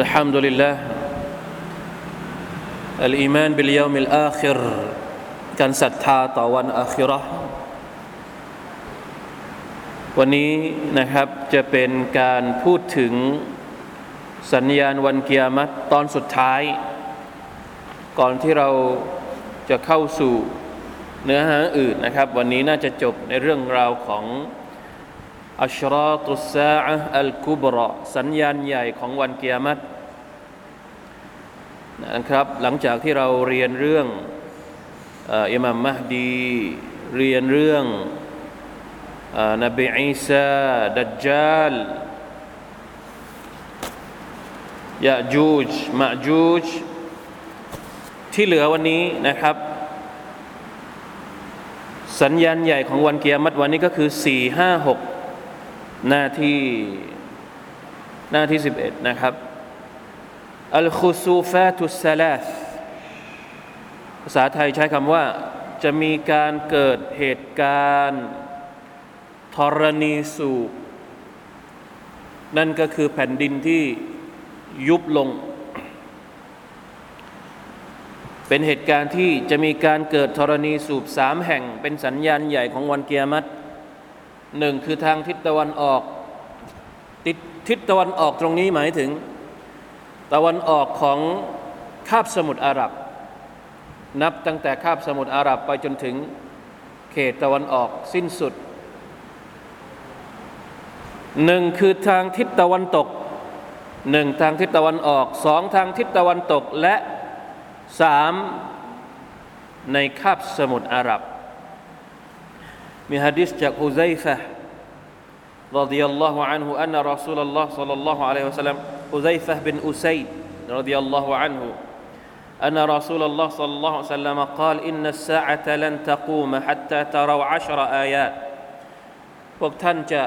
الحمد لله الإيمان باليوم الآخر การศรัทธาต่อวันอาคิเราะห์วันนี้นะครับจะเป็นการพูดถึงสัญญาณวันเกียรติตอนสุดท้าย ก่อนที่เราจะเข้าสู่เนื้อหาอื่นนะครับ วันนี้น่าจะจบในเรื่องราวของ อัชราตุสาอัลกุบรอสัญญาณใหญ่ของวันเกียรตินะครับ หลังจากที่เราเรียนเรื่องอิหมัมมหดี เรียนเรื่องนบีอีสาดัจจาลยะจูจมะจูจที่เหลือวันนี้นะครับ สัญญาณใหญ่ของวันเกียรติวันนี้ก็คือ 4 5 6 หน้าที่หน้าที่ 11 นะครับอัลคุซูฟาตุสลาสภาษาไทยใช้คำว่า จะมีการเกิดเหตุการณ์ธรณีสูบนั่นก็คือแผ่นดินที่ยุบลง เป็นเหตุการณ์ที่จะมีการเกิดธรณีสูบสามแห่งเป็นสัญญาณใหญ่ของวันเกียรติ หนึ่งคือทางทิศตะวันออกติดทิศตะวันออกตรงนี้หมายถึง ตะวันออกของคาบสมุทรอาหรับ นับตั้งแต่คาบสมุทรอาหรับไปจนถึงเขตตะวันออกสิ้นสุดหนึ่งคือทางทิศตะวันตกหนึ่งทางทิศตะวันออกสองทางทิศตะวันตกและสามในคาบสมุทรอาหรับ มีฮะดิษจากฮุซัยฟะ رضي الله عنه أن رسول الله صلى الله عليه وسلم حذيفة بن أسيد رضي الله عنه أن رسول الله صلى الله عليه وسلم قال إن الساعة لن تقوم حتى تروا عشر آيات พวกท่านจะ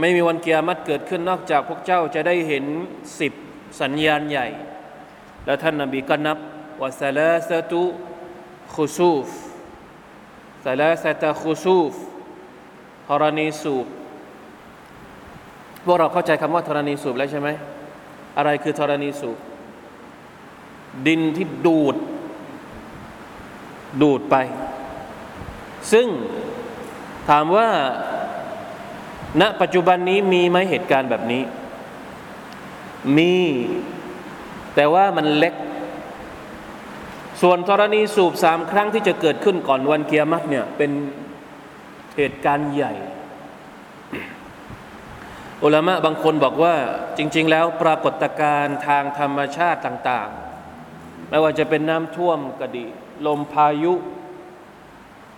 ไม่มีวันเกียรติเกิดขึ้นนอกจากพวกเจ้าจะได้เห็นสิบสัญญาณใหญ่ แล้วท่านนบีก็นับว่าซาลาสตุคุซูฟ ซาลาสตะคุซูฟธรณีสูบพวกเราเข้าใจคำว่าธรณีสูบแล้วใช่ไหม อะไรคือธรณีสูบ ดินที่ดูด ดูดไป ซึ่งถามว่า ณ ปัจจุบันนี้มีไหมเหตุการณ์แบบนี้ มี แต่ว่ามันเล็ก ส่วนธรณีสูบสามครั้งที่จะเกิดขึ้นก่อนวันเกียรติเนี่ยเป็นเหตุการณ์ใหญ่อุลามะบางคนบอกว่าจริง ๆ แล้วปรากฏการณ์ทางธรรมชาติต่าง ๆ ไม่ว่าจะเป็นน้ำท่วมก็ดี ลมพายุ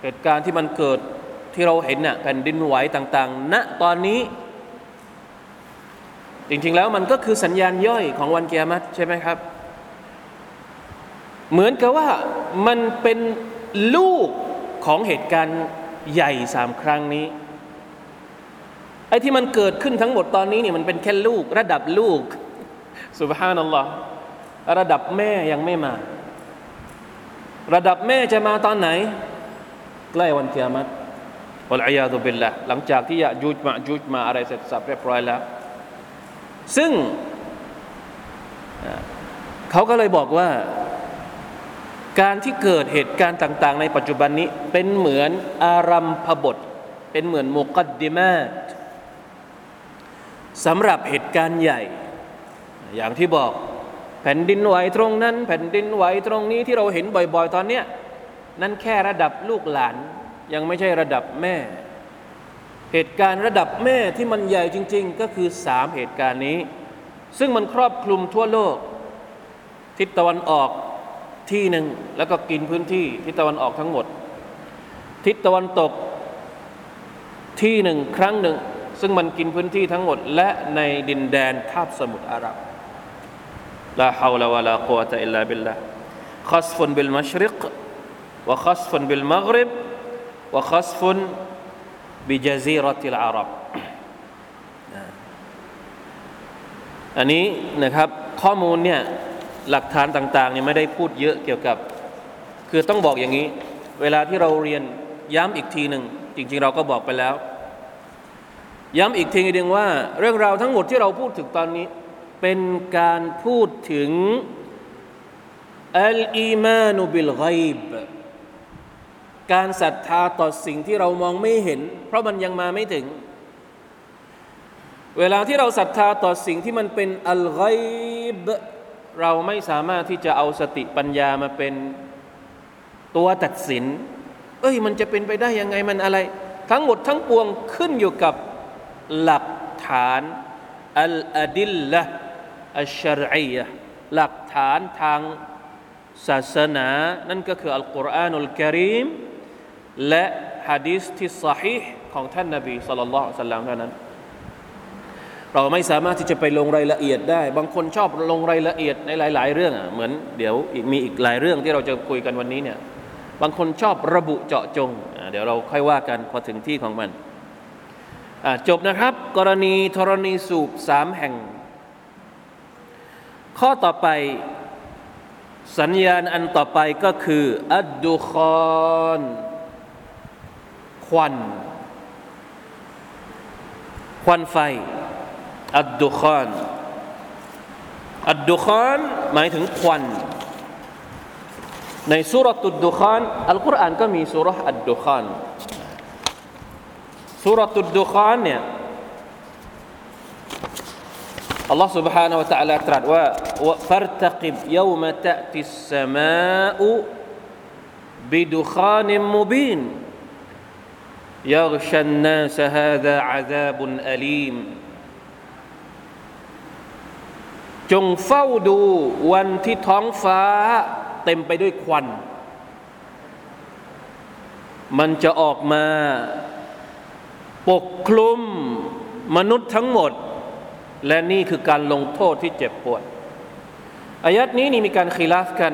เหตุการณ์ที่มันเกิดที่เราเห็นน่ะแผ่นดินไหวต่างๆณตอนนี้ จริง ๆ แล้วมันก็คือสัญญาณย่อยของวันเกียรติใช่ไหมครับ เหมือนกับว่ามันเป็นลูกของเหตุการณ์ใหญ่สามครั้งนี้ไอ้ที่มันเกิดขึ้นทั้งหมดตอนนี้เนี่ยมันเป็นแค่ลูก ระดับลูกสุบฮานัลลอฮ์ระดับแม่ยังไม่มา ระดับแม่จะมาตอนไหน ใกล้วันเกียรติวลอยาตุบิลละหลังจากที่ยะจูจมาจูจมาอะไรเสร็จสับเรียบร้อยแล้ว ซึ่งเขาก็เลยบอกว่า การที่เกิดเหตุการณ์ต่าง ๆ ในปัจจุบันนี้เป็นเหมือนอารัมพบท เป็นเหมือนมุกัดดิมาตสำหรับเหตุการณ์ใหญ่ อย่างที่บอกแผ่นดินไหวตรงนั้น แผ่นดินไหวตรงนี้ที่เราเห็นบ่อย ๆ ตอนเนี้ยนั่นแค่ระดับลูกหลาน ยังไม่ใช่ระดับแม่ เหตุการณ์ระดับแม่ที่มันใหญ่จริง ๆ ก็คือสามเหตุการณ์นี้ ซึ่งมันครอบคลุมทั่วโลก ทิศตะวันออก ที่หนึ่งแล้วก็กินพื้นที่ทิศตะวันออกทั้งหมด ทิศตะวันตกที่หนึ่งครั้งหนึ่ง ซึ่งมันกินพื้นที่ทั้งหมด และในดินแดนคาบสมุทรอาหรับลาฮาวลาวะลากุวะตะอิลลาบิลลาคัสฟุนบิลมัชริกวะคัสฟุนบิลมักริบวะคัสฟุนบิจซีรติลอาหรับอันนี้นะครับข้อมูลเนี่ย หลักฐานต่างๆเนี่ยไม่ได้พูดเยอะเกี่ยวกับ คือต้องบอกอย่างนี้ เวลาที่เราเรียนย้ำอีกทีหนึ่งจริง ๆ เราก็บอกไปแล้ว ย้ำอีกทีหนึ่งว่า เรื่องราวทั้งหมดที่เราพูดถึงตอนนี้ เป็นการพูดถึงอัลอีมานุบิลไกบการศรัทธาต่อสิ่งที่เรามองไม่เห็น เพราะมันยังมาไม่ถึง เวลาที่เราศรัทธาต่อสิ่งที่มันเป็นอัลไกบ เราไม่สามารถที่จะเอาสติปัญญามาเป็นตัวตัดสิน เอ้ย มันจะเป็นไปได้ยังไงมันอะไร ทั้งหมดทั้งปวงขึ้นอยู่กับหลักฐานอัลอดิลละอัชรียะหลักฐานทางศาสนานั่นก็คืออัลกุรอานุลกิริมและฮะดีษที่สฮีของท่านนบีสุลต่านละสัลลัมเท่านั้น เราไม่สามารถที่จะไปลงรายละเอียดได้ บางคนชอบลงรายละเอียดในหลาย ๆ เรื่องอะเหมือนเดี๋ยวอีกมีอีกหลายเรื่องที่เราจะคุยกันวันนี้เนี่ยบางคนชอบระบุเจาะจง เดี๋ยวเราค่อยว่ากันพอถึงที่ของมันจบนะครับ กรณีธรณีสูบสามแห่ง ข้อต่อไปสัญญาณอันต่อไปก็คือ อัดดุคอนควัน ควันไฟ อัดดุคอนอัดดุคอนหมายถึงควัน ในสุรตุดดุคอนอัลกุรอานก็มีสุรอัดดุคอนสุรตุดดุคอนเนี่ยอัลลอฮ์ سبحانه และ تعالى ตรัสว่า فارتقب يوم تأتي السماء بدخان مبين يغشى الناس هذا عذاب أليم จงเฝ้าดูวันที่ท้องฟ้าเต็มไปด้วยควัน มันจะออกมา ปกคลุมมนุษย์ทั้งหมด และนี่คือการลงโทษที่เจ็บปวดอายัดนี้นี่มีการคีลาฟกัน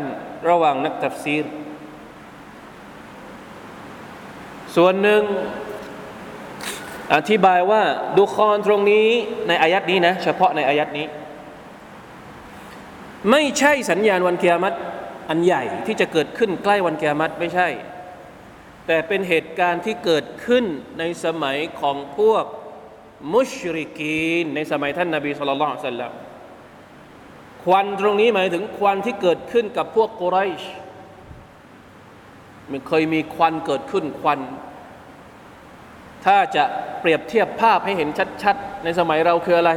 ระหว่างนักตัฟซีร ส่วนหนึ่งอธิบายว่าดูคอนตรงนี้ในอายัดนี้นะ เฉพาะในอายัดนี้ ไม่ใช่สัญญาณวันเกียรติอันใหญ่ที่จะเกิดขึ้นใกล้วันเกียรติไม่ใช่ แต่เป็นเหตุการณ์ที่เกิดขึ้นในสมัยของพวกมุชริกีนในสมัยท่านนาบีสุลต่านสัลลัมควันตรงนี้หมายถึงควันที่เกิดขึ้นกับพวกกุไรชมันเคยมีควันเกิดขึ้นควัน ถ้าจะเปรียบเทียบภาพให้เห็นชัด ๆ ในสมัยเราคืออะไร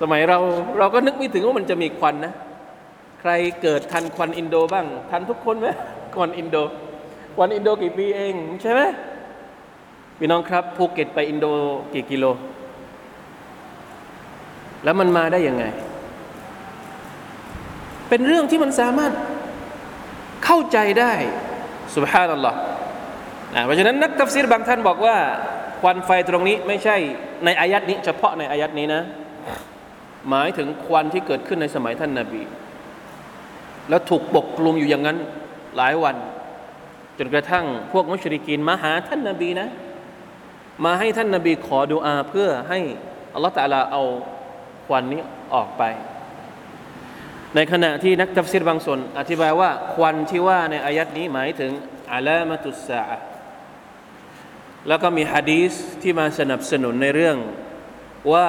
สมัยเราเราก็นึกไม่ถึงว่ามันจะมีควันนะ ใครเกิดทันควันอินโดบ้าง ทันทุกคนไหมควันอินโด ควันอินโดกี่ปีเองใช่ไหมพี่น้องครับภูเก็ตไปอินโดกี่กิโล แล้วมันมาได้ยังไง เป็นเรื่องที่มันสามารถเข้าใจได้สุบฮานัลลอฮ์เพราะฉะนั้นนักตัฟซีรบางท่านบอกว่า ควันไฟตรงนี้ไม่ใช่ในอายัดนี้ เฉพาะในอายัดนี้นะ หมายถึงควันที่เกิดขึ้นในสมัยท่านนาบี แล้วถูกปกคลุมอยู่อย่างนั้นหลายวัน จนกระทั่งพวกมุชริกีนมาหาท่านนาบีนะ มาให้ท่านนาบีขอดุอาเพื่อให้อัลลอฮฺตาลาเอาควันนี้ออกไป ในขณะที่นักตัฟซีรบางส่วนอธิบายว่าควันที่ว่าในอายัดนี้หมายถึงอัลามตุสซาแล้วก็มีฮะดีสที่มาสนับสนุนในเรื่องว่า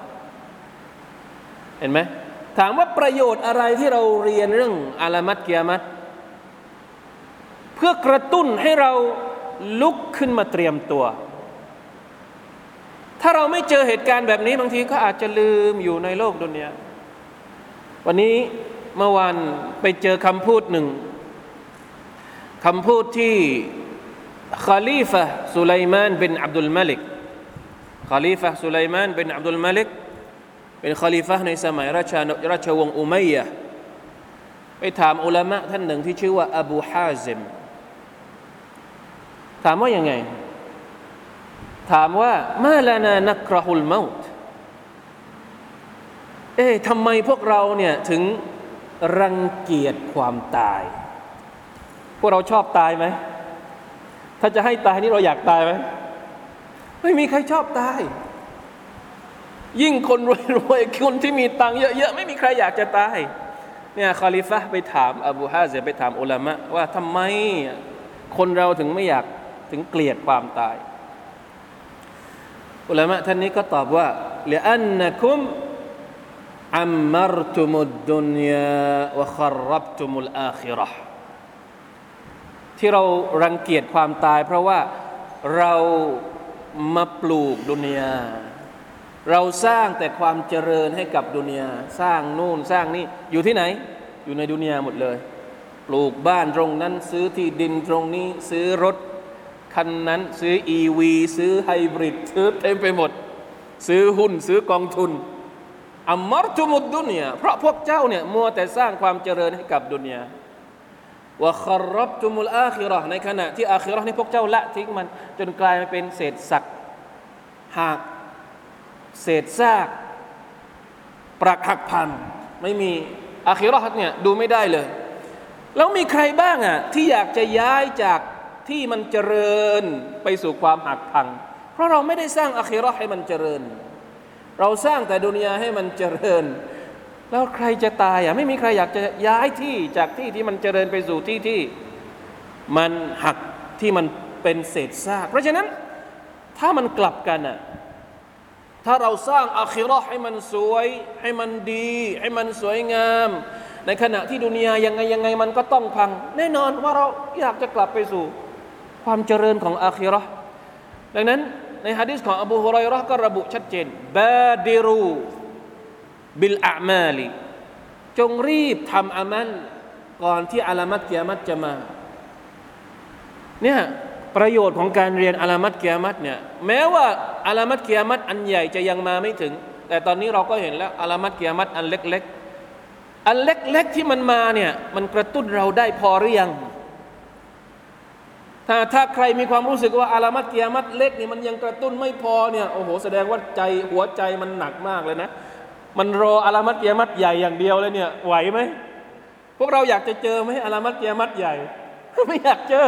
เห็นไหมถามว่าประโยชน์อะไรที่เราเรียนเรื่องอาลามัตกิยามัตเพื่อกระตุ้นให้เราลุกขึ้นมาเตรียมตัว ถ้าเราไม่เจอเหตุการณ์แบบนี้บางทีก็อาจจะลืมอยู่ในโลกดุนยาวันนี้เมื่อวานไปเจอคำพูดหนึ่งคำพูดที่คาลีฟะสุไลมานบินอับดุลมาลิกคาลีฟะสุไลมานบินอับดุลมาลิก เป็นคาลีฟะในสมัยราชาราชวงศ์อุมัยยะไปถามอุลามะท่านหนึ่งที่ชื่อว่าอบูฮาซิมถามว่ายังไง ถามว่ามาลานานักรหุลเมาตเอ๊ะทำไมพวกเราเนี่ยถึงรังเกียจความตาย พวกเราชอบตายไหม ถ้าจะให้ตายนี่เราอยากตายไหม ไม่มีใครชอบตาย ยิ่งคนรวยๆคนที่มีตังค์เยอะๆไม่มีใครอยากจะตายเนี่ยคอลิฟะไปถามอบูฮาเซไปถามอุลามะว่าทำไมคนเราถึงไม่อยากถึงเกลียดความตาย อุลามะท่านนี้ก็ตอบว่าเลอันนคุมอัมมรตุมุดดุนยาวะครรับตุมุลอาคิราห์ที่เรารังเกียจความตาย เพราะว่าเรามาปลูกดุนยา เราสร้างแต่ความเจริญให้กับดุนยาสร้างนู่นสร้างนี่อยู่ที่ไหน อยู่ในดุนยาหมดเลย ปลูกบ้านตรงนั้นซื้อที่ดินตรงนี้ซื้อรถคันนั้นซื้ออีวีซื้อไฮบริดซื้อเต็มไปหมด ซื้อหุ้นซื้อกองทุนอัมมรจุมุดดุนยาเพราะพวกเจ้าเนี่ยมัวแต่สร้างความเจริญให้กับดุนยาว่าคารับจุมุลอาคิราในขณะที่อาคิราะห์นี่พวกเจ้าละทิ้งมัน จนกลายมาเป็นเศษสักหาก เศษซาก ปรักหักพัน ไม่มีอาคิราะห์เนี่ยดูไม่ได้เลย แล้วมีใครบ้างอะที่อยากจะย้ายจากที่มันเจริญไปสู่ความหักพัง เพราะเราไม่ได้สร้างอาคิราะห์ให้มันเจริญ เราสร้างแต่ดุนยาให้มันเจริญ แล้วใครจะตายอะไม่มีใครอยากจะย้ายที่จากที่ที่มันเจริญไปสู่ที่ที่มันหักที่มันเป็นเศษซาก เพราะฉะนั้นถ้ามันกลับกันอะ ถ้าเราสร้างอาคิราะห์ให้มันสวย ให้มันดี ให้มันสวยงาม ในขณะที่ดุนยายังไงยังไงมันก็ต้องพัง แน่นอนว่าเราอยากจะกลับไปสู่ ความเจริญของอาคิราะห์ดังนั้นในฮะดิษของอบูฮุไรเราะก็ระบุชัดเจนบาดิรูบิลอามาลีจงรีบทำอามัลก่อนที่อาลามัตกิยามัตจะมาเนี่ย ประโยชน์ของการเรียนอาลามัตกิยมัตเนี่ยแม้ว่าอาลามัตกิยมัตอันใหญ่จะยังมาไม่ถึง แต่ตอนนี้เราก็เห็นแล้วอาลามัตกิยมัตอันเล็ก ๆ อันเล็ก ๆ ที่มันมาเนี่ยมันกระตุ้นเราได้พอหรือยัง ถ้าถ้าใครมีความรู้สึกว่าอาลามัตกิยมัตเล็กนี่มันยังกระตุ้นไม่พอเนี่ยโอ้โหแสดงว่าใจหัวใจมันหนักมากเลยนะ มันรออาลามัตกิยมัตใหญ่อย่างเดียวเลยเนี่ยไหวไหมพวกเราอยากจะเจอไหมอาลามัตกิยมัตใหญ่ ไม่อยากเจอ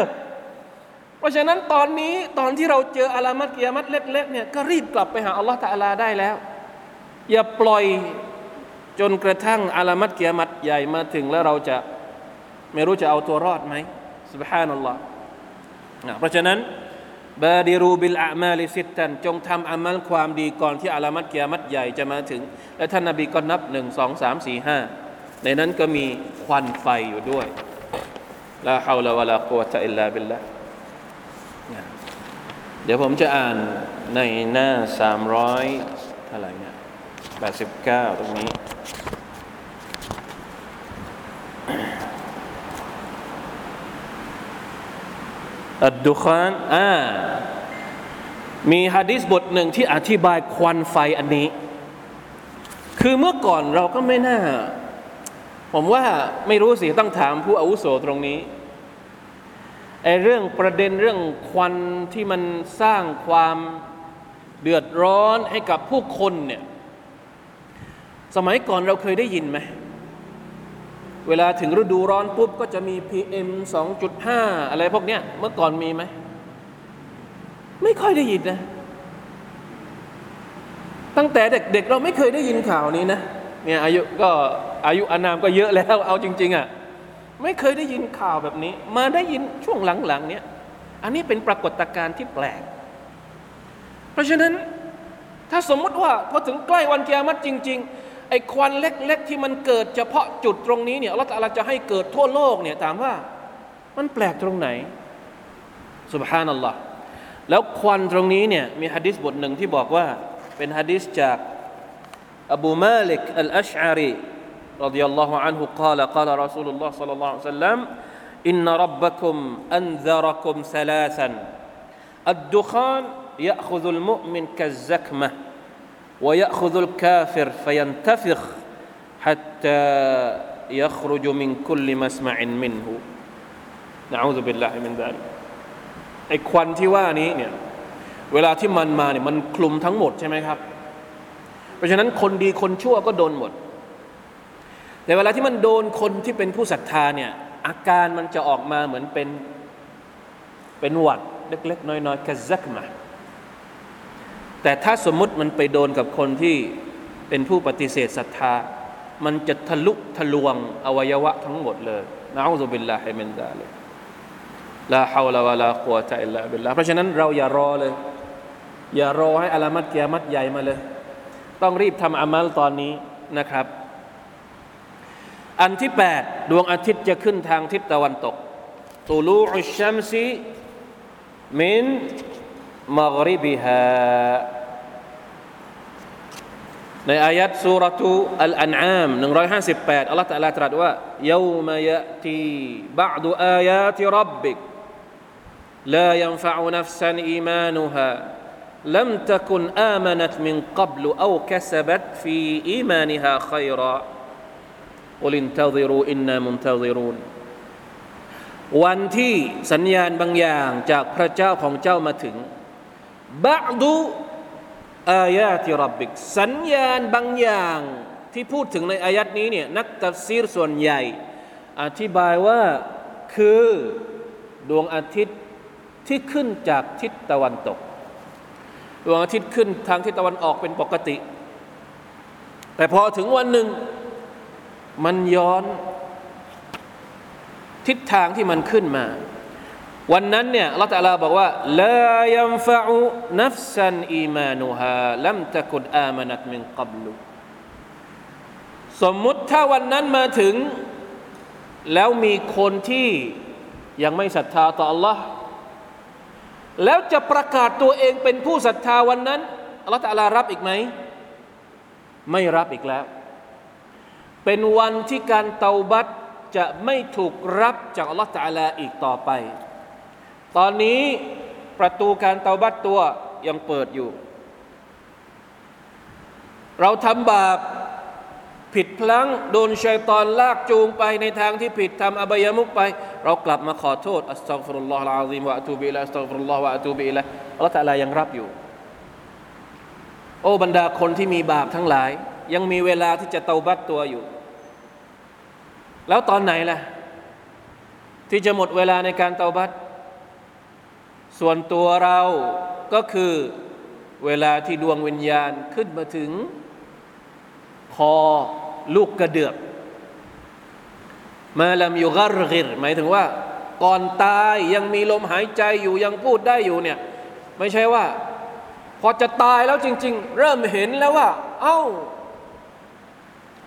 เพราะฉะนั้นตอนนี้ตอนที่เราเจออาลามัตกิยามัตเล็กๆเนี่ยก็รีบกลับไปหาอัลลอฮฺตะอาลาได้แล้ว อย่าปล่อยจนกระทั่งอาลามัตกิยามัตใหญ่มาถึงแล้วเราจะไม่รู้จะเอาตัวรอดไหมสุบฮานัลลอฮ์เพราะฉะนั้นบาดิรูบิลอามาลิสิตันจงทำอามัลความดีก่อนที่อาลามัตกิยามัตใหญ่จะมาถึง และท่านนาบีก็นับหนึ่งสองสามสี่ห้าในนั้นก็มีควันไฟอยู่ด้วยลาฮาวลาวะลากุวะตะอิลลาบิลละ เดี๋ยวผมจะอ่านในหน้าสามร้อยเท่าไหร่เนี่ยแปดสิบเก้าตรงนี้ อัดดุคานอ่า มีฮะดิษบทหนึ่งที่อธิบายควันไฟอันนี้ คือเมื่อก่อนเราก็ไม่น่า ผมว่าไม่รู้สิ ต้องถามผู้อาวุโสตรงนี้ ไอ้เรื่องประเด็นเรื่องควันที่มันสร้างความเดือดร้อนให้กับผู้คนเนี่ยสมัยก่อนเราเคยได้ยินไหม เวลาถึงฤดูร้อนปุ๊บก็จะมี PM 2.5 อะไรพวกเนี้ยเมื่อก่อนมีไหม ไม่ค่อยได้ยินนะ ตั้งแต่เด็กๆเราไม่เคยได้ยินข่าวนี้นะเนี่ยอายุก็อายุอานามก็เยอะแล้วเอาจริง ๆอะ ไม่เคยได้ยินข่าวแบบนี้ มาได้ยินช่วงหลังๆเนี่ยอันนี้เป็นปรากฏการณ์ที่แปลก เพราะฉะนั้นถ้าสมมุติว่าพอถึงใกล้วันเกียรติจริง ๆ ไอ้ควันเล็ก ๆ ที่มันเกิดเฉพาะจุดตรงนี้เนี่ยเราจะจะให้เกิดทั่วโลกเนี่ยถามว่ามันแปลกตรงไหนสุบฮานัลลอฮ์แล้วควันตรงนี้เนี่ยมีฮะดิษบทหนึ่งที่บอกว่าเป็นฮะดิษจากอบูมาลิกอัลอัชอารี رضي الله عنه قال قال رسول الله صلى الله عليه وسلم إن ربكم أنذركم ثلاثا الدخان يأخذ المؤمن كالزكمة ويأخذ الكافر فينتفخ حتى يخرج من كل مسمع منه نعوذ بالله من ذلك ไอ้ควันที่ว่านี้เนี่ยเวลาที่มันมาเนี่ยมันคลุมทั้งหมดใช่ไหมครับ เพราะฉะนั้นคนดีคนชั่วก็โดนหมด แต่เวลาที่มันโดนคนที่เป็นผู้ศรัทธาเนี่ยอาการมันจะออกมาเหมือนเป็นเป็นหวัดเล็กๆน้อยๆกะซักมาแต่ถ้าสมมุติมันไปโดนกับคนที่เป็นผู้ปฏิเสธศรัทธา มันจะทะลุทะลวงอวัยวะทั้งหมดเลยنعوذ بالله من ذلك لا حول ولا قوة إلا بالله เพราะฉะนั้นเราอย่ารอเลย อย่ารอให้อาลามัตกิยามัตใหญ่มาเลย ต้องรีบทำอามัลตอนนี้นะครับ อันที่แปดดวงอาทิตย์จะขึ้นทางทิศตะวันตกตูลูอุชชัมซีมินมักริบิฮาในอายัดสุรทูอัลอันอาม158อัลลอฮฺตะลาตรัสว่า يوم يأتي بعد آيات ربك لا ينفع نفسا إيمانها لم تكن آمنت من قبل أو كسبت في إيمانها خيرا قل انتظروا إنا منتظرونวันที่สัญญาณบางอย่างจากพระเจ้าของเจ้ามาถึงบะดูอายาติรับบิกสัญญาณบางอย่างที่พูดถึงในอายัดนี้เนี่ยนักตัฟซีรส่วนใหญ่ อธิบายว่าคือดวงอาทิตย์ที่ขึ้นจากทิศตะวันตก ดวงอาทิตย์ขึ้นทางทิศตะวันออกเป็นปกติ แต่พอถึงวันหนึ่ง มันย้อนทิศทางที่มันขึ้นมา วันนั้นเนี่ยอัลลอฮฺตะลาบอกว่าลายัมฟะอุนัฟซันอีมานุฮาลัมตะกุดอามานัตมินกับลุสมมุติถ้าวันนั้นมาถึง แล้วมีคนที่ยังไม่ศรัทธาต่อ Allah แล้วจะประกาศตัวเองเป็นผู้ศรัทธาวันนั้นอัลลอฮฺตะลารับอีกไหม ไม่รับอีกแล้ว เป็นวันที่การเตาบัตจะไม่ถูกรับจากอัลลอฮฺตะลาอีกต่อไป ตอนนี้ประตูการเตาบัตตัวยังเปิดอยู่ เราทำบาปผิดพลั้งโดนชัยตอนลากจูงไปในทางที่ผิดทำอบายมุกไป เรากลับมาขอโทษอัสตัฟรุลลอฮ์อาซิมวะตูบิละอัสตัฟรุลลอฮ์วะตูบิละอัลลอฮฺตะลายังรับอยู่ โอ้บรรดาคนที่มีบาปทั้งหลาย ยังมีเวลาที่จะเตาบัตตัวอยู่ แล้วตอนไหนล่ะ ที่จะหมดเวลาในการเตาบัตส่วนตัวเราก็คือเวลาที่ดวงวิญญาณขึ้นมาถึง คอลูกกระเดือกมาลำอยู่กรกิรหมายถึงว่า ก่อนตายยังมีลมหายใจอยู่ยังพูดได้อยู่เนี่ย ไม่ใช่ว่า พอจะตายแล้วจริง ๆ เริ่มเห็นแล้วว่า เอ้า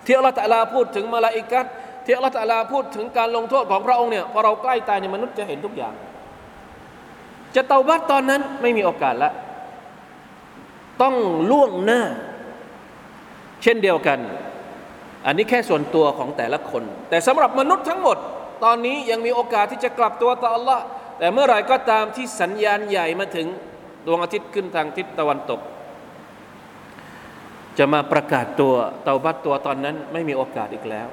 ที่อัลลอฮฺตะลาพูดถึงมาลาอิกัต ที่อัลลอฮฺตะลาพูดถึงการลงโทษของพระองค์เนี่ยพอเราใกล้ตายเนี่ยมนุษย์จะเห็นทุกอย่าง จะเตาบัตตอนนั้นไม่มีโอกาสละ ต้องล่วงหน้า เช่นเดียวกัน อันนี้แค่ส่วนตัวของแต่ละคน แต่สำหรับมนุษย์ทั้งหมด ตอนนี้ยังมีโอกาสที่จะกลับตัวต่อ Allah แต่เมื่อไหร่ก็ตามที่สัญญาณใหญ่มาถึงดวงอาทิตย์ขึ้นทางทิศตะวันตก จะมาประกาศตัวเตาบัตตัวตอนนั้นไม่มีโอกาสอีกแล้ว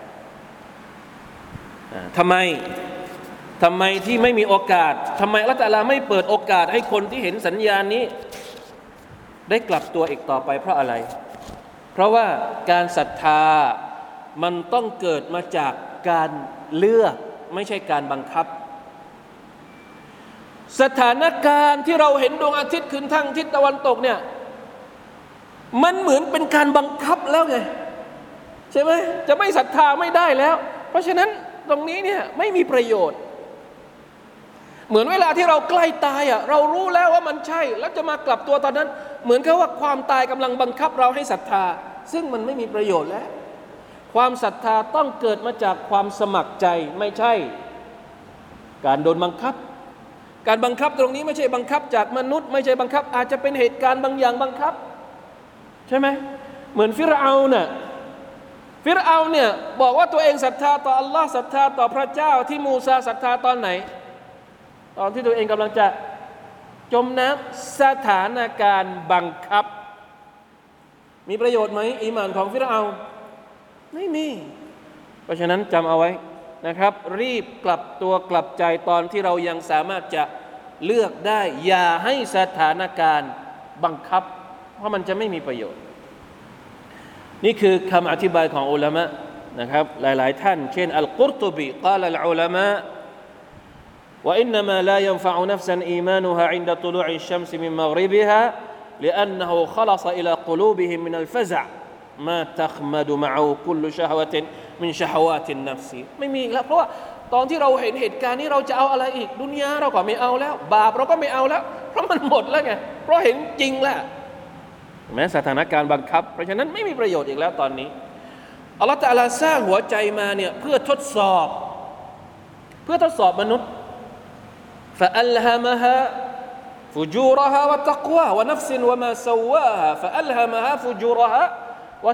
ทำไมทำไมที่ไม่มีโอกาสทำไมละตาลาไม่เปิดโอกาสให้คนที่เห็นสัญญาณนี้ ได้กลับตัวอีกต่อไปเพราะอะไร เพราะว่าการศรัทธามันต้องเกิดมาจากการเลือกไม่ใช่การบังคับ สถานการณ์ที่เราเห็นดวงอาทิตย์ขึ้นทางทิศตะวันตกเนี่ยมันเหมือนเป็นการบังคับแล้วไง ใช่ไหมจะไม่ศรัทธาไม่ได้แล้ว เพราะฉะนั้น ตรงนี้เนี่ยไม่มีประโยชน์ เหมือนเวลาที่เราใกล้ตายอะเรารู้แล้วว่ามันใช่ แล้วจะมากลับตัวตอนนั้น เหมือนกับว่าความตายกำลังบังคับเราให้ศรัทธา ซึ่งมันไม่มีประโยชน์แล้ว ความศรัทธาต้องเกิดมาจากความสมัครใจไม่ใช่ การโดนบังคับ การบังคับตรงนี้ไม่ใช่บังคับจากมนุษย์ ไม่ใช่บังคับ อาจจะเป็นเหตุการณ์บางอย่างบังคับ ใช่ไหมเหมือนฟิรเอาเนี่ย ฟิรเอาเนี่ยบอกว่าตัวเองศรัทธาต่ออัลลอฮ์ศรัทธาต่อพระเจ้าที่มูซาศรัทธาตอนไหน ตอนที่ตัวเองกำลังจะจมน้ำสถานการณ์บังคับ มีประโยชน์ไหมอีหมานของฟิรเอาไม่มี เพราะฉะนั้นจำเอาไว้นะครับ รีบกลับตัวกลับใจตอนที่เรายังสามารถจะเลือกได้ อย่าให้สถานการณ์บังคับ เพราะมันจะไม่มีประโยชน์ นี่คือคำอธิบายของอุลามะนะครับ หลาย ๆ ท่าน เช่น อัลกุรตุบีกล่าวอัลอุลามะ وإنما لا ينفع نفسا إيمانها عند طلوع الشمس من مغربها لأنه خلص إلى قلوبهم من الفزع ما تخمد معه كل شهوة من شهوات النفس ไม่มีแล้วเพราะว่าตอนที่เราเห็นเหตุการณ์นี้เราจะเอาอะไรอีก ดุนยาเราก็ไม่เอาแล้ว บาปเราก็ไม่เอาแล้ว เพราะมันหมดแล้วไง เพราะเห็นจริงแล้ว แม้สถานการณ์บังคับ เพราะฉะนั้นไม่มีประโยชน์อีกแล้วตอนนี้อัลลอฮฺตะลาสร้างหัวใจมาเนี่ยเพื่อทดสอบ เพื่อทดสอบมนุษย์ فألهمها فجورها จูรฮะวะตักวะวะนัฟซินวะมาสวะฮะฟะอัลฮามอัล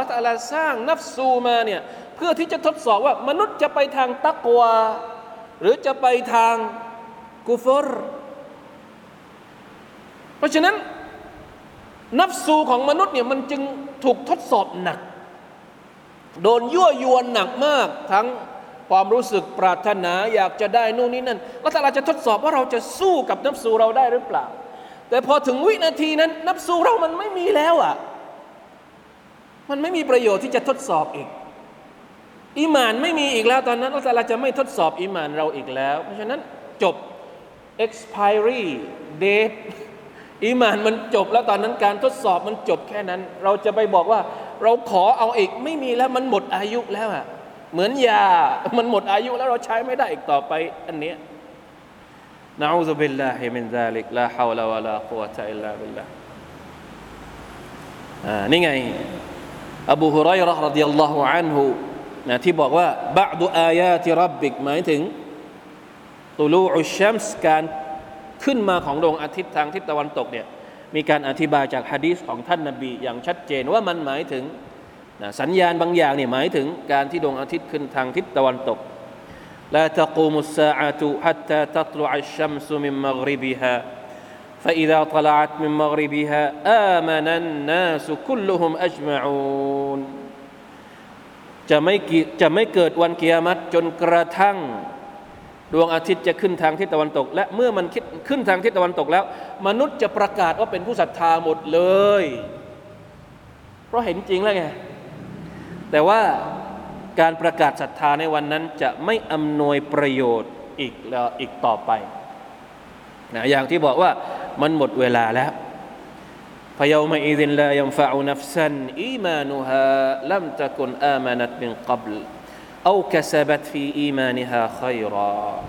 ลอฮฺตะลาสร้างนัฟซูมาเนี่ยเพื่อที่จะทดสอบว่ามนุษย์จะไปทางตักวาหรือจะไปทางกุฟร เพราะฉะนั้น นัฟซูของมนุษย์เนี่ยมันจึงถูกทดสอบหนัก โดนยั่วยวนหนักมาก ทั้งความรู้สึกปรารถนาอยากจะได้นู่นนี่นั่นแล้วแต่เราจะทดสอบว่าเราจะสู้กับนับสูเราได้หรือเปล่า แต่พอถึงวินาทีนั้น นับสูเรามันไม่มีแล้วอะมันไม่มีประโยชน์ที่จะทดสอบอีกอีมานไม่มีอีกแล้วตอนนั้นเราแต่เราจะไม่ทดสอบอีมานเราอีกแล้ว เพราะฉะนั้นจบ expiry date อีมานมันจบแล้วตอนนั้นการทดสอบมันจบแค่นั้น เราจะไปบอกว่า เราขอเอาอีกไม่มีแล้วมันหมดอายุแล้วอะเหมือนยา มันหมดอายุแล้วเราใช้ไม่ได้อีกต่อไปอันเนี้ย نعوذ بالله من ذلك لا حول ولا قوة إلا بالله อ่านี่ไงอบูฮุไรราะห์ رضي الله عنه นะที่บอกว่า بعض آيات ربك หมายถึง طلوع الشمس การ ขึ้นมาของดวงอาทิตย์ทางทิศตะวันตกเนี่ยมีการอธิบายจากฮะดีษของท่านนบีอย่างชัดเจนว่ามันหมายถึงนะสัญญาณบางอย่างเนี่ยหมายถึงการที่ดวงอาทิตย์ขึ้นทางทิศตะวันตก لا تقوم الساعة حتى تطلع الشمس من مغربها فإذا طلعت من مغربها آمن الناس كلهم أجمعون จะไม่จะไม่เกิดวันกิยามัตจนกระทั่ง ดวงอาทิตย์จะขึ้นทางทิศตะวันตก และเมื่อมันขึ้นทางทิศตะวันตกแล้ว มนุษย์จะประกาศว่าเป็นผู้ศรัทธาหมดเลย เพราะเห็นจริงแล้วไง แต่ว่าการประกาศศรัทธาในวันนั้นจะไม่อำนวยประโยชน์อีกแล้วอีกต่อไปนะอย่างที่บอกว่ามันหมดเวลาแล้วพยามอีดินลายัมฟะอุนัฟซันอีมานุฮาลัมตะกุนอามานัตมินกับล أو كسبت في إيمانها خيرا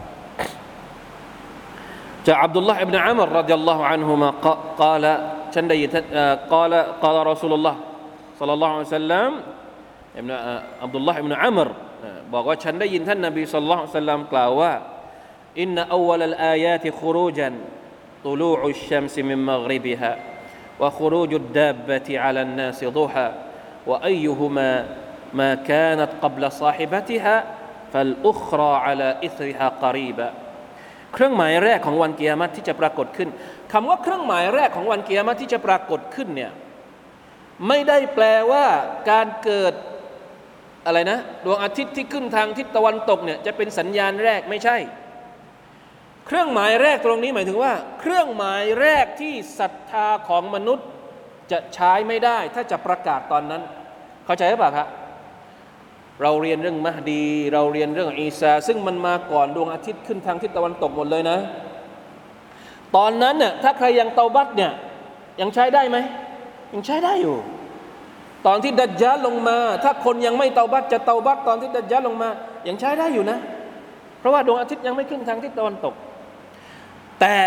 جاء عبد الله بن عمر رضي الله عنهما قال قال قال رسول الله صلى الله عليه وسلم ابن عبد الله بن عمر บอกว่าฉันได้ยินท่านนบีสุลต่านสัลลัมกล่าวว่าอินนอวัลอายาติครูจันตุลูอุชชัมซิมิมมักริบิฮะ وخروج الدابة على الناس ضحى وأيهما ما كانت قبل صاحبتها فالأخرى على إثرها قريبا เครื่องหมายแรกของวันกิยามัตที่จะปรากฏขึ้นคำว่าเครื่องหมายแรกของวันกิยามัตที่จะปรากฏขึ้นเนี่ยไม่ได้แปลว่าการเกิดอะไรนะดวงอาทิตย์ที่ขึ้นทางทิศตะวันตกเนี่ยจะเป็นสัญญาณแรกไม่ใช่ เครื่องหมายแรกตรงนี้หมายถึงว่า เครื่องหมายแรกที่ศรัทธาของมนุษย์จะใช้ไม่ได้ ถ้าจะประกาศตอนนั้น เข้าใจหรือเปล่าครับ เราเรียนเรื่องมหดี เราเรียนเรื่องอีสาซึ่งมันมาก่อนดวงอาทิตย์ขึ้นทางทิศตะวันตกหมดเลยนะ ตอนนั้นเนี่ยถ้าใครยังเตาบัตเนี่ยยังใช้ได้ไหมยังใช้ได้อยู่ ตอนที่ดัจจาลลงมา ถ้าคนยังไม่เตาบัตจะเตาบัตตอนที่ดัจจาลลงมายังใช้ได้อยู่นะ เพราะว่าดวงอาทิตย์ยังไม่ขึ้นทางทิศตะวันตก แต่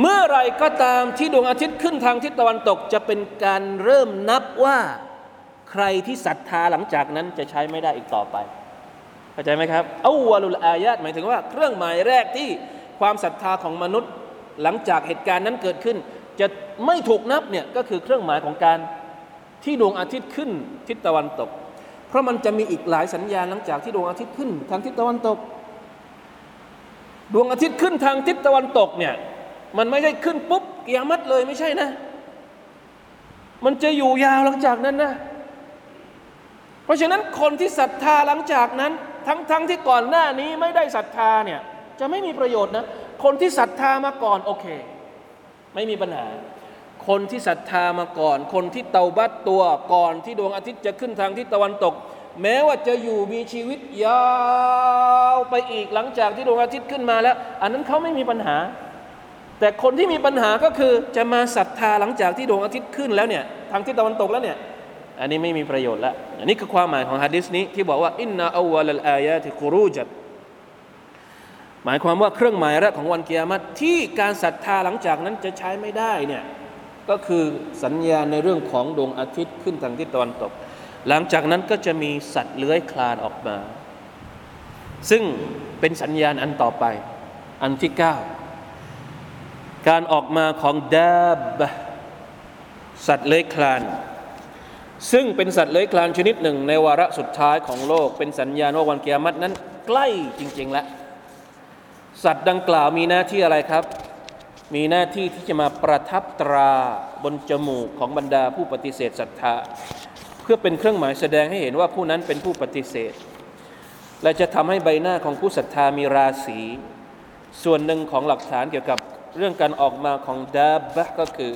เมื่อไรก็ตามที่ดวงอาทิตย์ขึ้นทางทิศตะวันตกจะเป็นการเริ่มนับว่า ใครที่ศรัทธาหลังจากนั้นจะใช้ไม่ได้อีกต่อไปเข้าใจไหมครับอาวลุลอายาตหมายถึงว่าเครื่องหมายแรกที่ความศรัทธาของมนุษย์ หลังจากเหตุการณ์นั้นเกิดขึ้น จะไม่ถูกนับเนี่ยก็คือเครื่องหมายของการที่ดวงอาทิตย์ขึ้นทิศตะวันตก เพราะมันจะมีอีกหลายสัญญาณหลังจากที่ดวงอาทิตย์ขึ้นทางทิศตะวันตก ดวงอาทิตย์ขึ้นทางทิศตะวันตกเนี่ยมันไม่ได้ขึ้นปุ๊บเกิยามัตเลยไม่ใช่นะ มันจะอยู่ยาวหลังจากนั้นนะ เพราะฉะนั้นคนที่ศรัทธาหลังจากนั้น ทั้งทั้งที่ก่อนหน้านี้ไม่ได้ศรัทธาเนี่ยจะไม่มีประโยชน์นะ คนที่ศรัทธามาก่อนโอเค ไม่มีปัญหา คนที่ศรัทธามาก่อน คนที่เตาบัตตัวก่อนที่ดวงอาทิตย์จะขึ้นทางทิศตะวันตก แม้ว่าจะอยู่มีชีวิตยาวไปอีกหลังจากที่ดวงอาทิตย์ขึ้นมาแล้ว อันนั้นเขาไม่มีปัญหา แต่คนที่มีปัญหาก็คือจะมาศรัทธาหลังจากที่ดวงอาทิตย์ขึ้นแล้วเนี่ยทางทิศตะวันตกแล้วเนี่ย อันนี้ไม่มีประโยชน์ละอันนี้คือความหมายของฮะดิษนี้ที่บอกว่าอินนาอวลลอายาติกุรูจัดหมายความว่าเครื่องหมายแรกของวันเกิยามัตที่การศรัทธาหลังจากนั้นจะใช้ไม่ได้เนี่ยก็คือสัญญาณในเรื่องของดวงอาทิตย์ขึ้นทางทิศตะวันตก หลังจากนั้นก็จะมีสัตว์เลื้อยคลานออกมา ซึ่งเป็นสัญญาณอันต่อไป อันที่เก้าการออกมาของดาบสัตว์เลื้อยคลาน ซึ่งเป็นสัตว์เลื้อยคลานชนิดหนึ่ง ในวาระสุดท้ายของโลก เป็นสัญญาณว่าวันเกียรตินั้น ใกล้จริง ๆ แล้ว สัตว์ดังกล่าวมีหน้าที่อะไรครับ มีหน้าที่ที่จะมาประทับตราบนจมูกของบรรดาผู้ปฏิเสธศรัทธา เพื่อเป็นเครื่องหมายแสดงให้เห็นว่าผู้นั้นเป็นผู้ปฏิเสธ และจะทำให้ใบหน้าของผู้ศรัทธามีราศี ส่วนหนึ่งของหลักฐานเกี่ยวกับเรื่องการออกมาของดาบะก็คือ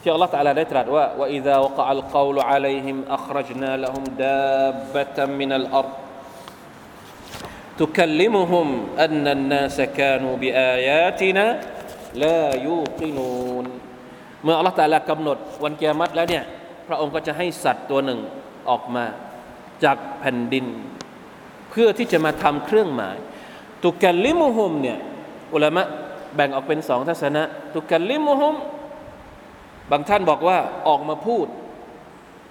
ที่อัลลอฮฺตะลาได้ตรัสว่าว่า إذا وقع القول عليهم أخرجنا لهم دابة من الأرض تكلمهم أن الناس كانوا بآياتنا لا يوقنون เมื่ออัลลอฮฺตะลากำหนดวันกิยามัตแล้วเนี่ยพระองค์ก็จะให้สัตว์ตัวหนึ่งออกมาจากแผ่นดิน เพื่อที่จะมาทำเครื่องหมายตุกัลลิมุฮุมเนี่ยอุลามะแบ่งออกเป็นสองทัศนะตุกัลลิมุฮุม บางท่านบอกว่าออกมาพูด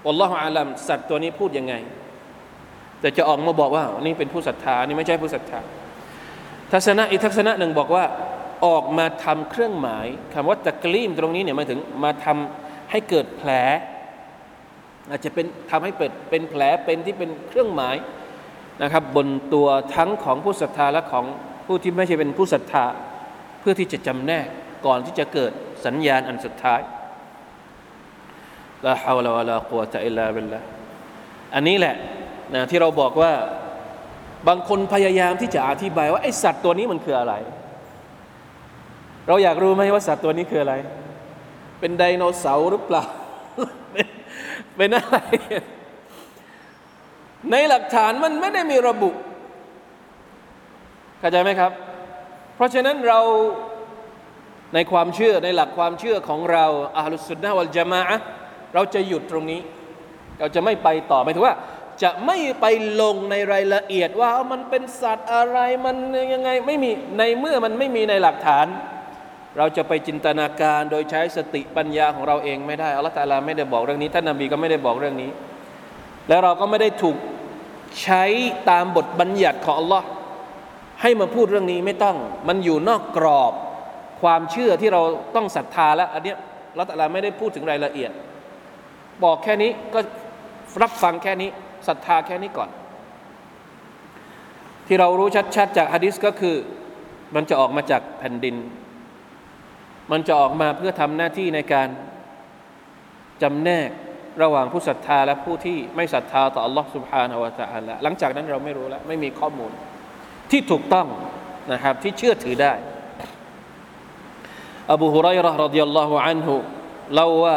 อัลลอฮฺอาลัมสัตว์ตัวนี้พูดยังไง แต่จะออกมาบอกว่านี่เป็นผู้ศรัทธานี่ไม่ใช่ผู้ศรัทธาทัศนะอีกทัศนะหนึ่งบอกว่าออกมาทำเครื่องหมายคำว่าตะกลีมตรงนี้เนี่ยหมายถึงมาทำให้เกิดแผล อาจจะเป็นทำให้เปิดเป็นแผลเป็นที่เป็นเครื่องหมายนะครับ บนตัวทั้งของผู้ศรัทธาและของผู้ที่ไม่ใช่เป็นผู้ศรัทธา เพื่อที่จะจำแนกก่อนที่จะเกิดสัญญาณอันสุดท้าย ลาฮาวลาวะลากุวตะอิลลาบิลละอันนี้แหละนะที่เราบอกว่าบางคนพยายามที่จะอธิบายว่าไอสัตว์ตัวนี้มันคืออะไร เราอยากรู้ไหมว่าสัตว์ตัวนี้คืออะไร เป็นไดโนเสาร์หรือเปล่า เป็นอะไร ในหลักฐานมันไม่ได้มีระบุเข้าใจไหมครับ เพราะฉะนั้นเราในความเชื่อในหลักความเชื่อของเราอาลุสุนนะวัลจามะ เราจะหยุดตรงนี้ เราจะไม่ไปต่อหมายถึงว่า จะไม่ไปลงในรายละเอียดว่ามันเป็นสัตว์อะไรมันยังไงไม่มีในเมื่อมันไม่มีในหลักฐาน เราจะไปจินตนาการโดยใช้สติปัญญาของเราเองไม่ได้อัลลอฮฺตาลาไม่ได้บอกเรื่องนี้ท่านนบีก็ไม่ได้บอกเรื่องนี้ แล้วเราก็ไม่ได้ถูกใช้ตามบทบัญญัติของอัลลอฮ์ให้มาพูดเรื่องนี้ไม่ต้อง มันอยู่นอกกรอบความเชื่อที่เราต้องศรัทธาแล้วอันนี้เราแต่ละไม่ได้พูดถึงรายละเอียด บอกแค่นี้ก็รับฟังแค่นี้ศรัทธาแค่นี้ก่อน ที่เรารู้ชัดๆ จากฮะดิษก็คือ มันจะออกมาจากแผ่นดิน มันจะออกมาเพื่อทำหน้าที่ในการจำแนกระหว่างผู้ศรัทธาและผู้ที่ไม่ศรัทธาต่อ Allah Subhanahu wa Taala หลังจากนั้นเราไม่รู้แล้ว ไม่มีข้อมูล ที่ถูกต้องนะครับที่เชื่อถือได้ อบูฮุไรร์รดิยัลลอฮุอันฮุเล่าว่า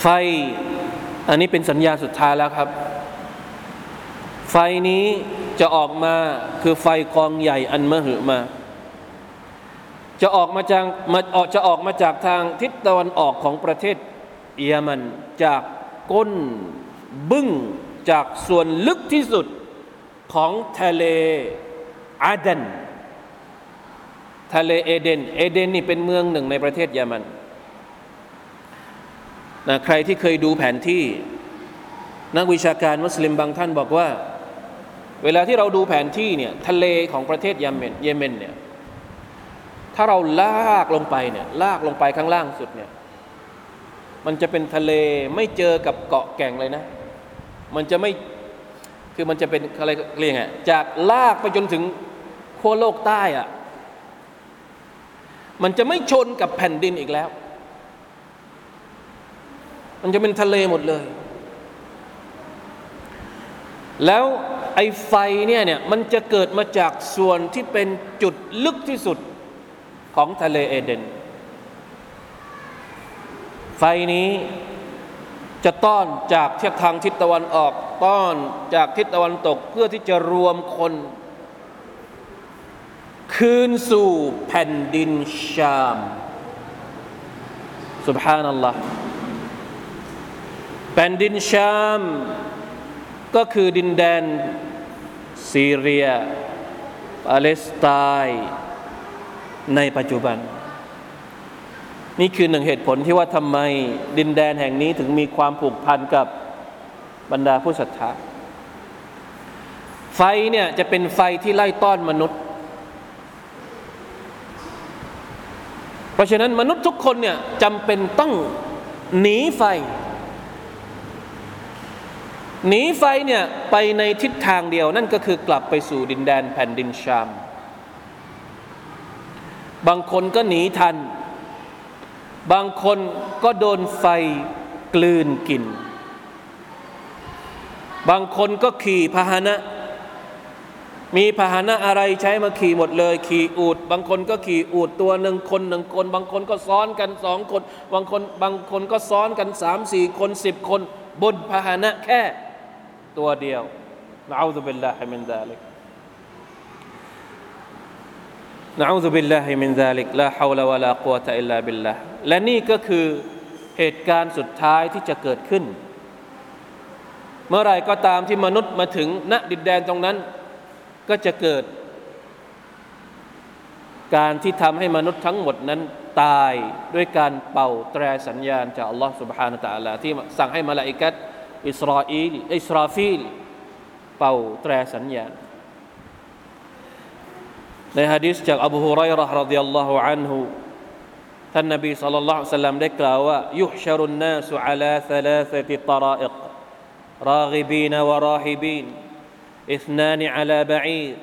ไฟ อันนี้เป็นสัญญาสุดท้ายแล้วครับ ไฟนี้จะออกมาคือไฟกองใหญ่อันมหึมา จะออกมาจากมาออกจะออกมาจากทางทิศตะวันออกของประเทศเยมัน จากก้นบึ้งจากส่วนลึกที่สุดของทะเลอาเดนทะเลเอเดน เอเดนนี่เป็นเมืองหนึ่งในประเทศเยมัน นะใครที่เคยดูแผนที่ นักวิชาการมุสลิมบางท่านบอกว่า เวลาที่เราดูแผนที่เนี่ยทะเลของประเทศเยเมนเยเมนเนี่ยถ้าเราลากลงไปเนี่ยลากลงไปข้างล่างสุดเนี่ยมันจะเป็นทะเลไม่เจอกับเกาะแก่งเลยนะ มันจะไม่คือมันจะเป็นอะไรเรียกไงจากลากไปจนถึงขั้วโลกใต้อะมันจะไม่ชนกับแผ่นดินอีกแล้ว มันจะเป็นทะเลหมดเลย แล้วไอ้ไฟเนี่ยเนี่ยมันจะเกิดมาจากส่วนที่เป็นจุดลึกที่สุดของทะเลเอเดน ไฟนี้จะต้อนจากทียทางทิศตะวันออกต้อนจากทิศตะวันตกเพื่อที่จะรวมคน คืนสู่แผ่นดินชามสุบฮานัลลอฮ์ ผ่นดินชาม ก็คือดินแดนซีเรียปาเลสไตน์ในปัจจุบัน นี่คือหนึ่งเหตุผลที่ว่าทำไมดินแดนแห่งนี้ถึงมีความผูกพันกับบรรดาผู้ศรัทธาไฟเนี่ยจะเป็นไฟที่ไล่ต้อนมนุษย์ เพราะฉะนั้นมนุษย์ทุกคนเนี่ยจำเป็นต้องหนีไฟ หนีไฟเนี่ยไปในทิศทางเดียวนั่นก็คือกลับไปสู่ดินแดนแผ่นดินชาม บางคนก็หนีทัน บางคนก็โดนไฟกลืนกิน บางคนก็ขี่พาหนะ มีพาหนะอะไรใช้มาขี่หมดเลย ขี่อูดบางคนก็ขี่อูดตัวหนึ่งคนหนึ่งคน บางคนก็ซ้อนกันสองคน บางคนบางคนก็ซ้อนกันสามสี่คนสิบคนบนพาหนะแค่ ตัวเดียวนะอูซุบิลลาฮิมินซาลิกนะอูซุบิลลาฮิมินซาลิกลาฮาวลาวะลากุวะตะอิลลาบิลลาและนี่ก็คือเหตุการณ์สุดท้ายที่จะเกิดขึ้น เมื่อไรก็ตามที่มนุษย์มาถึงณดินแดนตรงนั้น ก็จะเกิด การที่ทำให้มนุษย์ทั้งหมดนั้นตายด้วยการเป่าแตรสัญญาณจากอัลลอฮ์ سبحانه และ تعالى ที่สั่งให้มาลาอิกัด อิสราอีลอิสราฟิลเป่าแตรสัญญาณ ในฮะดิษจากอบูฮุไรเราะห์รดิยัลลอฮุอันฮุท่านนบีสัลลัลลอฮุซัลลัมได้กล่าวว่ายุฮชรุนนาสุอาลาثلاثة طرائق راغبين وراهبين اثنان على بعير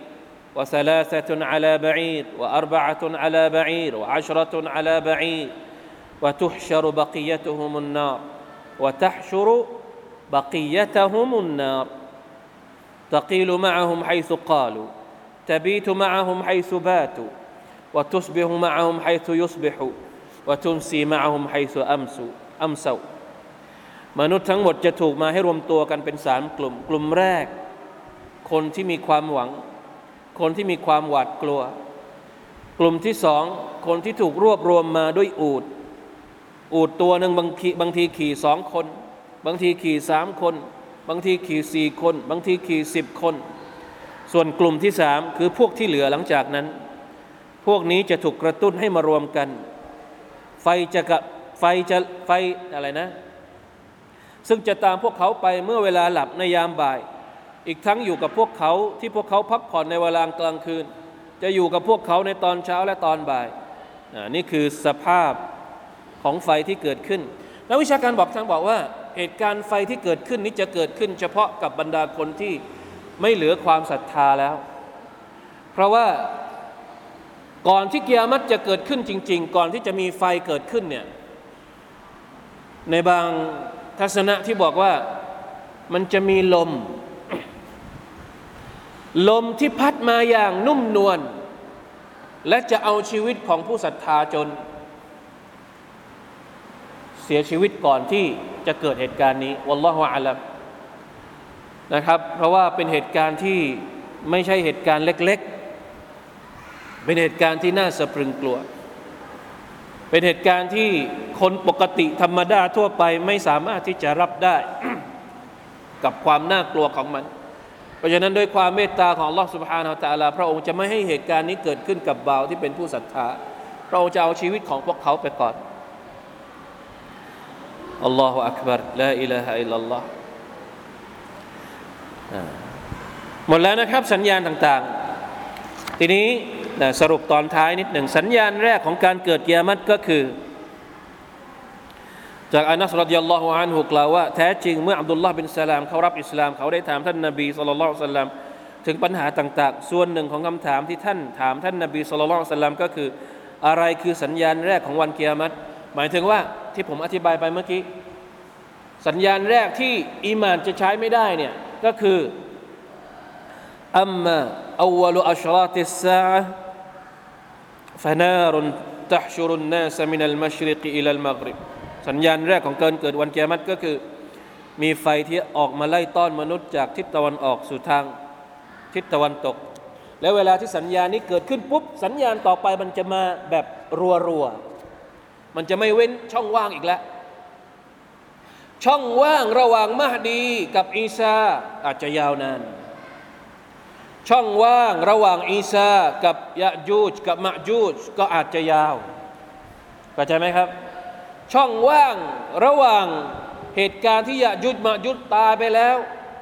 وثلاثة على بعير وأربعة على بعير وعشرة على بعير وتحشر بقيتهم النار وتحشر بقيتهم النار تقيل معهم حيث قالوا تبيت معهم حيث باتوا وتصبح معهم حيث يصبحوا وتمسي معهم حيث أمسوا أمسوا มนุษย์ทั้งหมดจะถูกมาให้รวมตัวกันเป็นสามกลุ่ม กลุ่มแรก คนที่มีความหวัง คนที่มีความหวาดกลัว กลุ่มที่สอง คนที่ถูกรวบรวมมาด้วยอูด อูดตัวหนึ่งบางทีบางทีขี่สองคน บางทีขี่สามคน บางทีขี่สี่คน บางทีขี่สิบคน ส่วนกลุ่มที่สามคือพวกที่เหลือหลังจากนั้น พวกนี้จะถูกกระตุ้นให้มารวมกัน ไฟจะกับไฟจะไฟอะไรนะ ซึ่งจะตามพวกเขาไปเมื่อเวลาหลับในยามบ่าย อีกทั้งอยู่กับพวกเขาที่พวกเขาพักผ่อนในเวลากลางคืน จะอยู่กับพวกเขาในตอนเช้าและตอนบ่ายนี่คือสภาพของไฟที่เกิดขึ้น นักวิชาการบอกทั้งบอกว่า เหตุการณ์ไฟที่เกิดขึ้นนี้จะเกิดขึ้น เฉพาะกับบรรดาคนที่ไม่เหลือความศรัทธาแล้ว เพราะว่าก่อนที่เกียรติจะเกิดขึ้นจริง ๆ ก่อนที่จะมีไฟเกิดขึ้นเนี่ยในบางทัศนะที่บอกว่ามันจะมีลม ลมที่พัดมาอย่างนุ่มนวลและจะเอาชีวิตของผู้ศรัทธาจน เสียชีวิตก่อนที่ จะเกิดเหตุการณ์นี้วัลลอฮฺอาลัมนะครับ เพราะว่าเป็นเหตุการณ์ที่ไม่ใช่เหตุการณ์เล็ก ๆ เป็นเหตุการณ์ที่น่าสะพรึงกลัว เป็นเหตุการณ์ที่คนปกติธรรมดาทั่วไปไม่สามารถที่จะรับได้ กับความน่ากลัวของมัน เพราะฉะนั้นด้วยความเมตตาของลอสุบฮานาอัลลอฮฺพระองค์จะไม่ให้เหตุการณ์นี้เกิดขึ้นกับบ่าวที่เป็นผู้ศรัทธาพระองค์จะเอาชีวิตของพวกเขาไปก่อน อัลลอฮฺอักบารลาอิลาฮะอิลลัลลอฮหมดแล้วนะครับ สัญญาณต่างๆ ทีนี้นะสรุปตอนท้ายนิดหนึ่งสัญญาณแรกของการเกิดกิยามัตก็คือ จากอานัสรดิยัลลอฮุอันฮุกล่าวว่าแท้จริงเมื่ออับดุลลาห์บินสลามเขารับอิสลามเขาได้ถามท่านนบีสุลต่านสัลลัมถึงปัญหาต่าง ๆ ส่วนหนึ่งของคำถามที่ท่านถามท่านนบีสุลต่านสัลลัมก็คือ อะไรคือสัญญาณแรกของวันกิยามัตหมายถึงว่า ที่ผมอธิบายไปเมื่อกี้ สัญญาณแรกที่อีมานจะใช้ไม่ได้เนี่ยก็คืออัมมาอวลอัชราติสซาฟนารตะชุรุนนาสมินัลมัชริกอิลัลมักริบสัญญาณแรกของการเกิดวันเกียรติก็คือ มีไฟที่ออกมาไล่ต้อนมนุษย์จากทิศตะวันออกสู่ทางทิศตะวันตก แล้วเวลาที่สัญญาณนี้เกิดขึ้นปุ๊บสัญญาณต่อไปมันจะมาแบบรัวๆ มันจะไม่เว้นช่องว่างอีกแล้ว ช่องว่างระหว่างมหดีกับอีซาอาจจะยาวนาน ช่องว่างระหว่างอีซากับยะจูจกับมะจูจก็อาจจะยาวเข้าใจไหมครับ ช่องว่างระหว่างเหตุการณ์ที่ยะจูจมะจูจตายไปแล้ว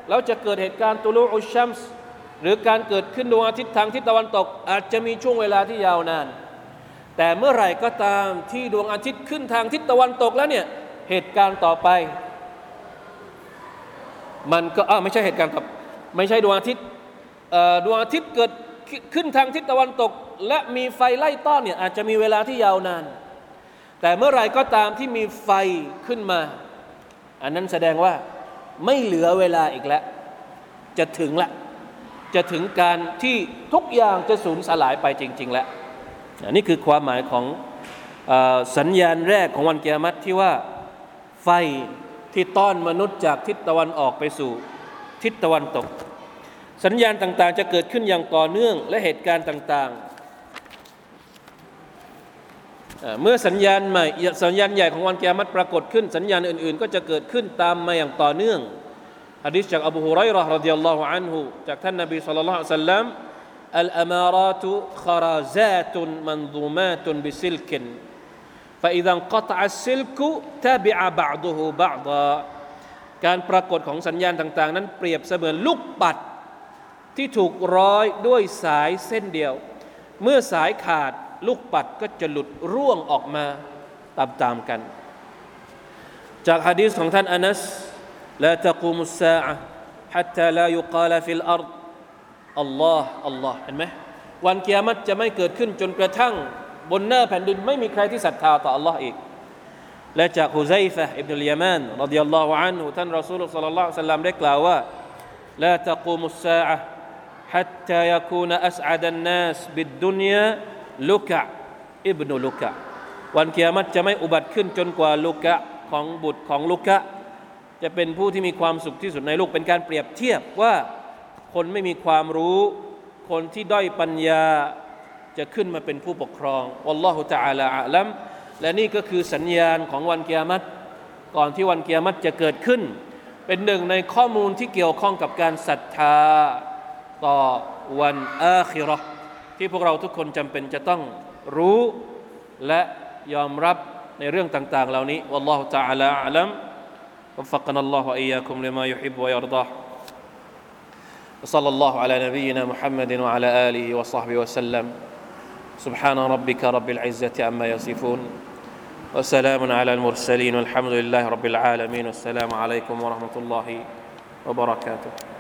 แล้วจะเกิดเหตุการณ์ตุลูอุชัมส์หรือการเกิดขึ้นดวงอาทิตย์ทางทิศตะวันตก อาจจะมีช่วงเวลาที่ยาวนาน แต่เมื่อไหร่ก็ตามที่ดวงอาทิตย์ขึ้นทางทิศตะวันตกแล้วเนี่ยเหตุการณ์ต่อไป มันก็อ้าไม่ใช่เหตุการณ์กับไม่ใช่ดวงอาทิตย์ดวงอาทิตย์เกิดขึ้นทางทิศตะวันตก และมีไฟไล่ต้อนเนี่ยอาจจะมีเวลาที่ยาวนาน แต่เมื่อไรก็ตามที่มีไฟขึ้นมา อันนั้นแสดงว่าไม่เหลือเวลาอีกแล้ว จะถึงละ จะถึงการที่ทุกอย่างจะสูญสลายไปจริง ๆ แล้ว นี่คือความหมายของอสัญญาณแรกของวันเกียรติที่ว่าไฟที่ต้อนมนุษย์จากทิศตะวันออกไปสู่ทิศตะวันตก สัญญาณต่างๆ จะเกิดขึ้นอย่างต่อเนื่องและเหตุการณ์ต่างๆ เมื่อสัญญาณใหม่สัญญาณใหญ่ของวันเกิยามัตปรากฏขึ้น สัญญาณอื่นๆ ก็จะเกิดขึ้นตามมาอย่างต่อเนื่องฮะดิษจากอบูฮุไรร์รดิยัลลอฮุอันฮุจากท่านนบีสุลต่านละสัลลัม الأمارات خرزات منظومات بسلك فإذا انقطع السلك تبع بعضه بعضا การปรากฏของสัญญาณต่างๆ นั้นเปรียบเสมือนลูกปัดที่ถูกร้อยด้วยสายเส้นเดียว เมื่อสายขาดลูกปัดก็จะหลุดร่วงออกมาตามๆกัน จากฮะดีษของท่านอานัส لا تقوم الساعة حتى لا يقال في الأرض อัลลอฮ์อัลลอฮ์เห็นไหมวันกิยามัตจะไม่เกิดขึ้นจนกระทั่งบนหน้าแผ่นดินไม่มีใครที่ศรัทธาต่อ Allah อีก และจากฮุไซฟะอิบนุลยามานรดิยัลลอฮุอันฮุท่านรอซูลสัลลัลลอฮุซัลลัมได้กล่าวว่า لا تقوم الساعة حتى يكون أسعد الناس بالدنيا لكع ابن لكع วันกิยามัตจะไม่อุบัติขึ้นจนกว่าลุกะของบุตรของลุกะจะเป็นผู้ที่มีความสุขที่สุดในโลกเป็นการเปรียบเทียบว่า คนไม่มีความรู้ คนที่ด้อยปัญญาจะขึ้นมาเป็นผู้ปกครองวัลลอฮุตะอาลาอัลัมและนี่ก็คือสัญญาณของวันเกียรติก่อนที่วันเกียรติจะเกิดขึ้น เป็นหนึ่งในข้อมูลที่เกี่ยวข้องกับการศรัทธา ต่อวันอาคิรอที่พวกเราทุกคนจำเป็นจะต้องรู้และยอมรับในเรื่องต่าง ๆ เหล่านี้วัลลอฮุตะอาลาอัลัม وفقنا الله وإياكم لما يحب ويرضاه وصلى الله على نبينا محمد وعلى آله وصحبه وسلم. سبحان ربك رب العزة عما يصفون. وسلام على المرسلين والحمد لله رب العالمين. والسلام عليكم ورحمة الله وبركاته.